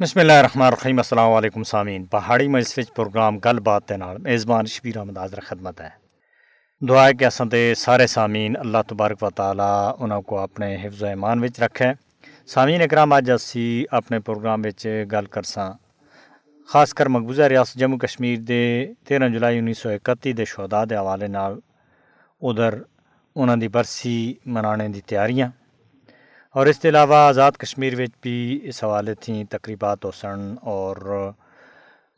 بسم اللہ الرحمن الرحیم، السلام علیکم سامعین۔ پہاڑی مجلس وچ پروگرام گل بات دے نال میزبان شبیر احمد حاضر خدمت ہے دعا ہے کہ اساں تے سارے سامعین اللہ تبارک و تعالی انہاں کو اپنے حفظ و ایمان وچ رکھے۔ سامعین اکرام اج اسی اپنے پروگرام وچ گل کرساں۔ خاص کر مقبوضہ ریاست جموں کشمیر دے 13 جولائی 1931 دے شہداء دے حوالے نال ادھر انہاں دی برسی منانے دی تیاریاں۔ اور اس کے علاوہ آزاد کشمیر بھی اس حوالے تھیں تقریبات ہو سن اور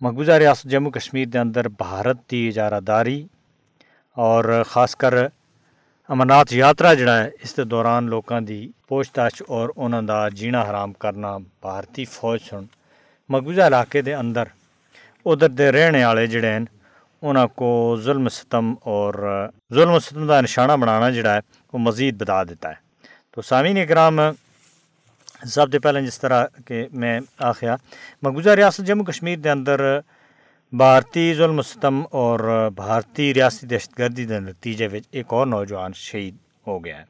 مقبوضہ ریاست جموں کشمیر دے اندر بھارت دی اجارہ داری اور خاص کر امرناتھ یاترا جڑا ہے، اس دے دوران لوکاں دی پوچھ تاچھ اور انہاں دا جینا حرام کرنا بھارتی فوج سن۔ مقبوضہ علاقے دے اندر ادھر دے رہنے والے جڑے ہیں انہاں کو ظلم ستم اور ظلم ستم دا نشانہ بنانا جڑا ہے، وہ مزید بتا دیتا ہے۔ تو سامعین اکرام سب سے پہلے جس طرح کہ میں آخیا، مقبوضہ ریاست جموں کشمیر دے اندر بھارتی ظلم ستم اور بھارتی ریاستی دہشت گردی کے نتیجے ایک اور نوجوان شہید ہو گیا ہے۔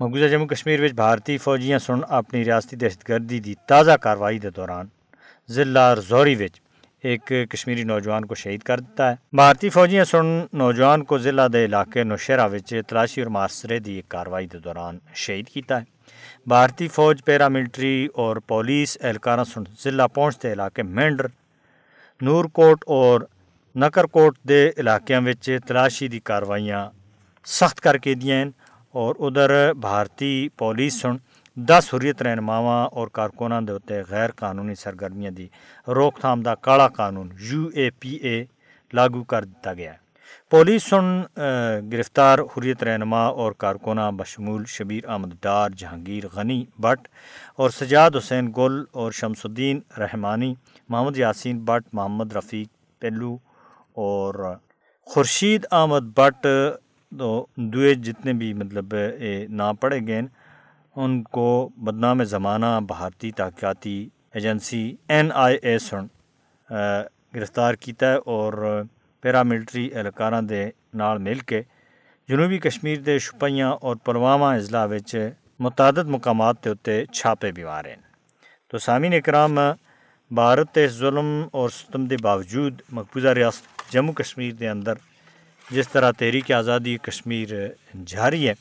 مقبوضہ جموں کشمیر وچ بھارتی فوجیاں سن اپنی ریاستی دہشت گردی دی تازہ کاروائی دے دوران ضلع رزوری وچ ایک کشمیری نوجوان کو شہید کر دیتا ہے۔ بھارتی فوجیاں سن نوجوان کو ضلع دے علاقے نوشہرہ وچ تلاشی اور محاصرے دی ایک کاروائی دے دوران شہید کیتا ہے۔ بھارتی فوج پیرا ملٹری اور پولیس اہلکاراں سن ضلع پہنچتے علاقے مینڈر نور کوٹ اور نکر کوٹ دے علاقیاں وچ تلاشی دی کاروائیاں سخت کر کے دیاں اور ادھر بھارتی پولیس سن دس حریت رہنماواں اور کارکنوں دے اتنے غیر قانونی سرگرمیاں دی روک تھام دا کالا قانون یو اے پی اے لاگو کر دیتا گیا ہے۔ پولیس سن گرفتار، حریت رہنما اور کارکنہ بشمول شبیر احمد ڈار، جہانگیر غنی بٹ اور سجاد حسین گل اور شمس الدین رحمانی، محمد یاسین بٹ، محمد رفیق پلو اور خورشید احمد بٹ دوئے جتنے بھی مطلب نام پڑے گئے ان کو بدنام زمانہ بھارتی تحقیقاتی ایجنسی این آئی اے سن گرفتار کیتا ہے اور پیرا ملٹری اہلکاراں دے نال مل کے جنوبی کشمیر دے شپیاں اور پلوامہ اضلاع وچ متعدد مقامات کے اتنے چھاپے بھی مارے ہیں۔ تو سامعین اکرام، بھارت کے ظلم اور ستم دے باوجود مقبوضہ ریاست جموں کشمیر دے اندر جس طرح تحریک آزادی کشمیر جاری ہے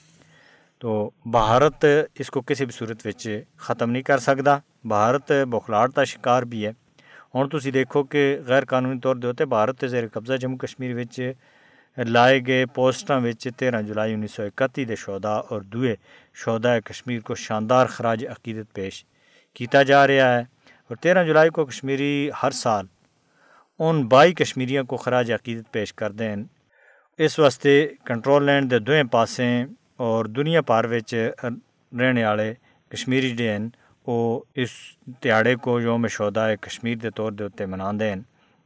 تو بھارت اس کو کسی بھی صورت وچ ختم نہیں کر سکتا بھارت بخلاڑ کا شکار بھی ہے۔ ہوں تھی دیکھو کہ غیر قانونی طور دے ہوتے بھارت زیر قبضہ جموں کشمیر وچ لائے گئے پوسٹاں وچ تیرہ جولائی انیس سو اکتی دے شہدا اور دوئے شہدا کشمیر کو شاندار خراج عقیدت پیش کیتا جا رہا ہے۔ اور تیرہ جولائی کو کشمیری ہر سال ان بائی کشمیریوں کو خراج عقیدت پیش کر دیں اس واسطے کنٹرول لینڈ دے دوئیں پاسیں اور دنیا پار وچ رہنے والے کشمیری جڑے ہیں وہ اس تہاڑے کو یوم شہدا کشمیر دے طور دے اتنے منا ہیں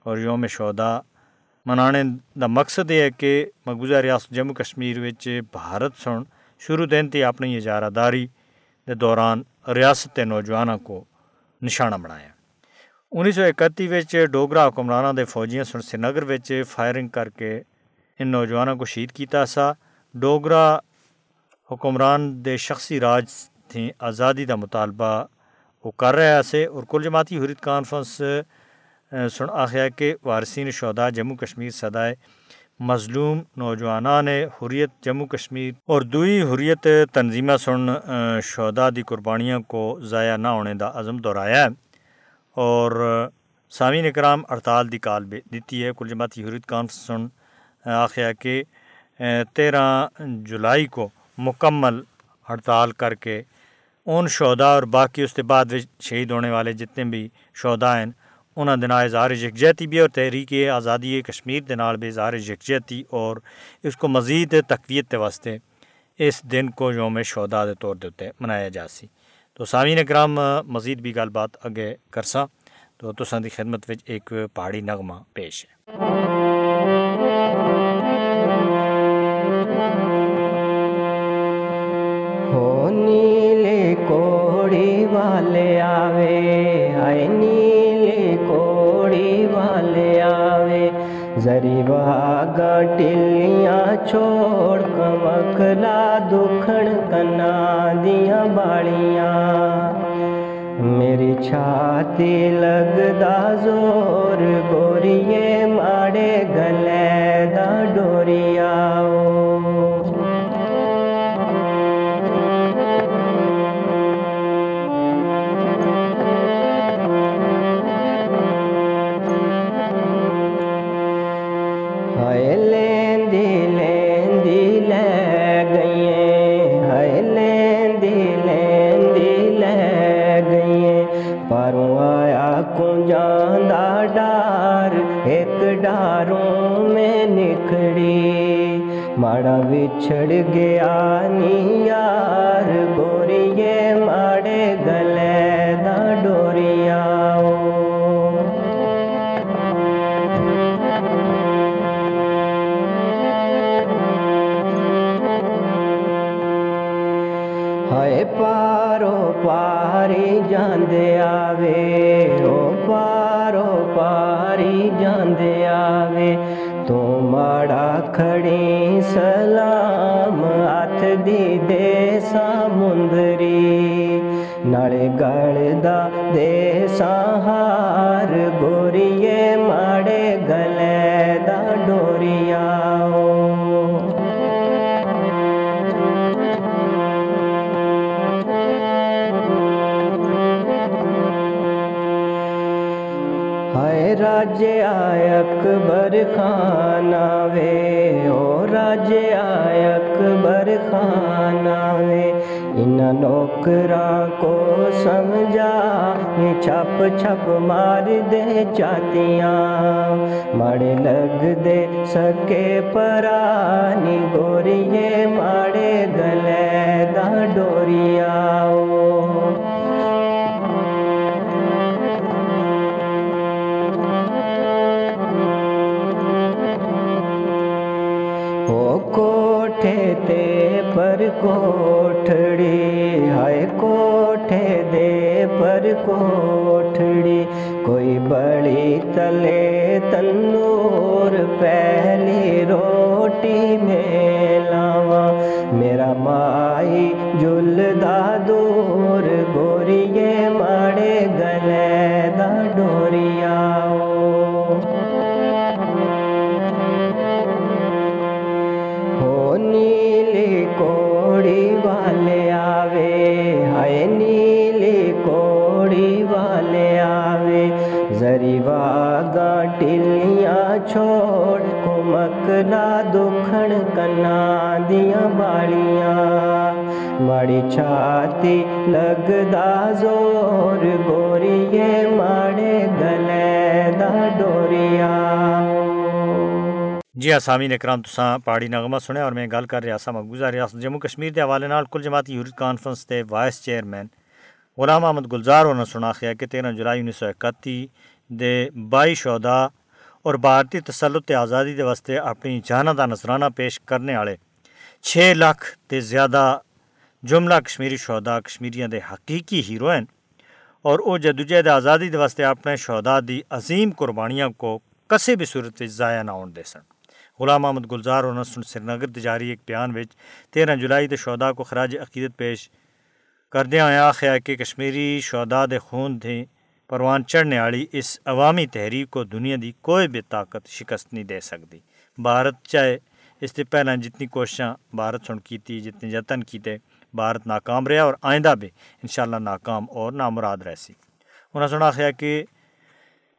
اور یوم شہدا منانے دا مقصد یہ ہے کہ مقبوضہ ریاست جموں کشمیر وچ بھارت سن شروع دن تے اپنی اجارہ داری دے دوران ریاست کے نوجوانوں کو نشانہ بنایا۔ انیس سو اکتی وچ ڈوگرا حکمرانہ دے فوجیاں سن سری نگر وچ فائرنگ کر کے ان نوجوانوں کو شہید کیتا سا ڈوگرا حکمران دے شخصی راج تھیں آزادی دا مطالبہ وہ کر رہا سے اور کل جماعتی حریت کانفرنس سن آخیا کہ وارثین شہدا جموں کشمیر سدائے مظلوم نوجوانہ نے حریت جموں کشمیر اور دوئی حریت تنظیمہ سن شہدا دی قربانیاں کو ضائع نہ ہونے دا عزم دہرایا ہے اور سامعین اکرام ہڑتال دی کال دیتی ہے۔ کل جماعتی حریت کانفرنس سن آخیا کہ تیرہ جولائی کو مکمل ہڑتال کر کے ان شہدا اور باقی اس کے بعد شہید ہونے والے جتنے بھی شہدا ہیں انہوں دن اظہار یکجہتی بھی اور تحریک آزادی کشمیر کے نال بھی اظہار یکجہتی اور اس کو مزید تقویت کے واسطے اس دن کو یوم شہدا کے طور دے منایا جا سی۔ تو سامعین اکرام، مزید بھی گل بات اگے کرساں۔ تو تساں دی خدمت وچ ایک پہاڑی نغمہ پیش ہے۔ نیلے کوڑی والے آوے آئے نیلے کوڑی والے آوے زری باغا ٹلیاں چھوڑ کمکلا دکھن کنا دیا باڑیاں میری چھاتی لگدا زور گوریے ماڑے گلے دا ڈوریاں ڈاروں میں نکھڑی ماڑا بچھڑ گیا نی یار گوریے ماڑے گلے۔ ہائے پارو پاری جاندے آوے او پارو پاری جے تاڑا کھڑی سلام ہاتھ دساں نلے گل دساں گوریے مڑے گل خانہ وے او راج آئے اکبر خانہ وے ان نوکراں کو سمجھا چھپ چھپ مار دے چاتیاں۔ مڑے لگ دے سکے پرانی گوریے ماڑے گلے دا ڈوریاں۔ کوٹھے پر کوٹھڑی ہائے کوٹھے دے پر کوٹھڑی کوئی بڑی تلے تنور پہلی روٹی میں لاواں میرا مائی جلدا ٹلیاں چھوڑ کمکلا دکھن کنا دیا باڑیاں ماڑی چھاتی لگدا زور گوریے ماڑے گلے دا ڈوریاں جی آسامی نے کرام تسان پہاڑی نغمہ سنیا اور میں گل کر رہا سا مقبوضہ ریاست جموں کشمیر دے حوالے نال کل جماعتی یورت کانفرنس دے وائس چیئرمین غلام احمد گلزار ہونا سنا خیا کہ تیرہ جولائی انیس سو اکتی دے بائی شہدا اور بھارتی تسلط تے آزادی دے واسطے اپنی جاناں دا نذرانہ پیش کرنے والے 6 لاکھ تے زیادہ جملہ کشمیری شہدا کشمیریاں دے حقیقی ہیرو ہیں اور او جدوجہد آزادی دے واسطے اپنے شہدا دی عظیم قربانیاں کو کسے بھی صورت وچ ضائع نہ ہون دے سن۔ غلام احمد گلزار اور نسن سری نگر جاری ایک بیان وچ 13 جولائی دے شہدا کو خراج عقیدت پیش کردے ہوا آخیا کہ کشمیری شہدا دے خون دیں پروان چڑھنے والی اس عوامی تحریک کو دنیا دی کوئی بھی طاقت شکست نہیں دے سکتی۔ بھارت چاہے، اس سے پہلے جتنی کوششاں بھارت سن کیتی جتنے جتن کیتے، بھارت ناکام رہا اور آئندہ بھی انشاءاللہ ناکام اور نامراد رہ سی۔ انہوں نے سنا آخیا کہ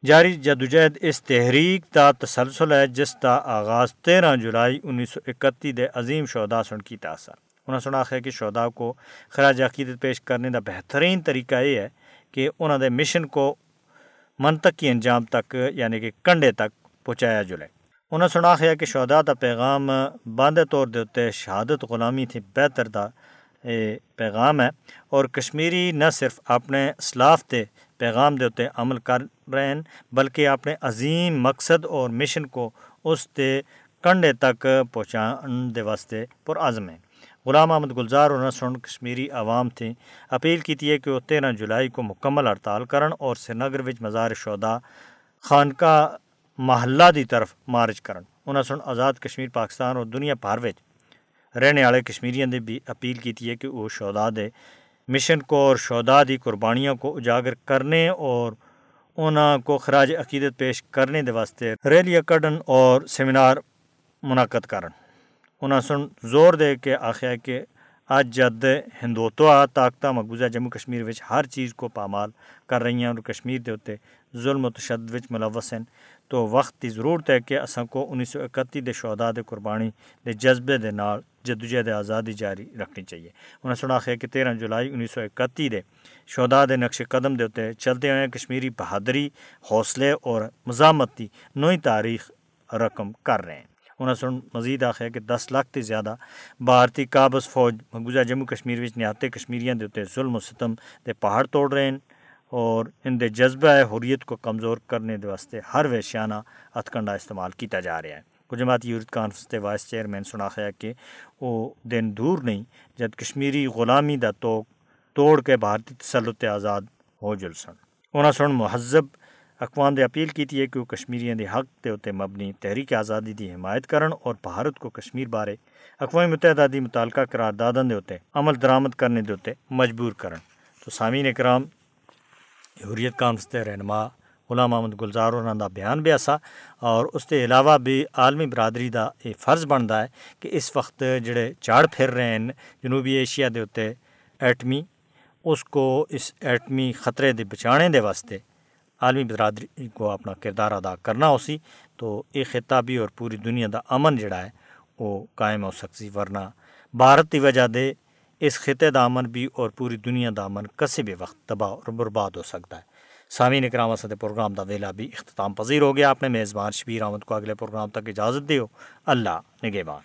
جاری جدوجہد اس تحریک دا تسلسل ہے جس دا آغاز تیرہ جولائی انیس سو اکتی دے عظیم شہدا سن کیتا سا۔ انہوں نے سنا آخیا کہ شہدا کو خراج عقیدت پیش کرنے دا بہترین طریقہ یہ ہے کہ انہوں دے مشن کو منطقی انجام تک یعنی کہ کنڈے تک پہنچایا جلے۔ انہوں سناخیا کہ شہدا دا پیغام باندھے طور دے اتنے شہادت غلامی تھی بہتر دا، اے پیغام ہے۔ اور کشمیری نہ صرف اپنے اسلاف تے پیغام دے اتنے عمل کر رہے ہیں، بلکہ اپنے عظیم مقصد اور مشن کو اس تے کنڈے تک پہنچان دے واسطے پر عزم ہیں۔ غلام احمد گلزار اور نسرن کشمیری عوام تھے اپیل کی تھی کہ وہ تیرہ جولائی کو مکمل ہڑتال کرن اور سرینگر وچ مزار شودا خانقاہ محلہ دی طرف مارچ کرن۔ انہاں سن آزاد کشمیر، پاکستان اور دنیا بھر وچ رہنے والے کشمیریاں نے بھی اپیل کیتی ہے کہ وہ شہدا دے مشن کو اور شودا دی قربانیاں کو اجاگر کرنے اور انہاں کو خراج عقیدت پیش کرنے دے واسطے ریلیاں کڈن اور سیمینار منعقد کرن۔ انہاں سن زور دے کے آخیا کہ اج جد ہندوتوا طاقتہ مقبوضہ جموں کشمیر وچ ہر چیز کو پامال کر رہی ہیں اور کشمیر دے اتنے ظلم و تشدد وچ ملوث ہیں۔ تو وقت کی ضرورت ہے کہ اساں کو انیس سو اکتی دے شہدا دے قربانی دے جذبے دے نال جدوجہد آزادی جاری رکھنی چاہیے۔ انہیں سنا ہے کہ تیرہ جولائی انیس سو اکتی دے شہدا دے نقش قدم دے اتنے چلتے ہوئے کشمیری بہادری، حوصلے اور مزامت کی نوئی تاریخ سن مزید آخیا کہ دس لاکھ تے زیادہ بھارتی قابض فوج مقبوضہ جموں کشمیر وچ نہاتے کشمیریاں دے اتنے ظلم و ستم دے پہاڑ توڑ رہے ہیں اور ان دے جذبہ حریت کو کمزور کرنے دے واسطے ہر ویشیانہ ہتھ استعمال کیتا جا رہا ہے۔ کچھ جماعتی یورت کانفرنس کے وائس چیئرمین سنا ہے کہ وہ دن دور نہیں جد کشمیری غلامی دا توق توڑ کے بھارتی تسلط آزاد ہو جل سن۔ انہاں سن مہذب اقوام دے اپیل کیتی ہے کہ وہ کشمیریاں دے حق دے اتنے مبنی تحریک آزادی دی حمایت کرن اور بھارت کو کشمیر بارے اقوام متحدہ دی متعلقہ قراردادن دے اتنے عمل درآمد کرنے دے اتنے مجبور کرن۔ تو سامعین اکرام، حریت کانفرنس کے رہنما غلام محمد گلزار انہوں کا بیان بھی ایسا اور اس کے علاوہ بھی عالمی برادری کا یہ فرض بنتا ہے کہ اس وقت جڑے چاڑ پھر رہے ہیں جنوبی ایشیا کے اتنے ایٹمی، اس کو اس ایٹمی خطرے دے بچانے دے واسطے عالمی برادری کو اپنا کردار ادا کرنا ہو سی، تو یہ خطہ بھی اور پوری دنیا دا امن جڑا ہے وہ قائم ہو سکسی۔ ورنہ بھارت کی وجہ دے اس خطے دا امن بھی اور پوری دنیا دا امن کسی بھی وقت تباہ اور برباد ہو سکتا ہے۔ سامعین اکرام اسد پروگرام دا ویلا بھی اختتام پذیر ہو گیا۔ اپنے میزبان شبیر احمد کو اگلے پروگرام تک اجازت دیو۔ اللہ نگہبان۔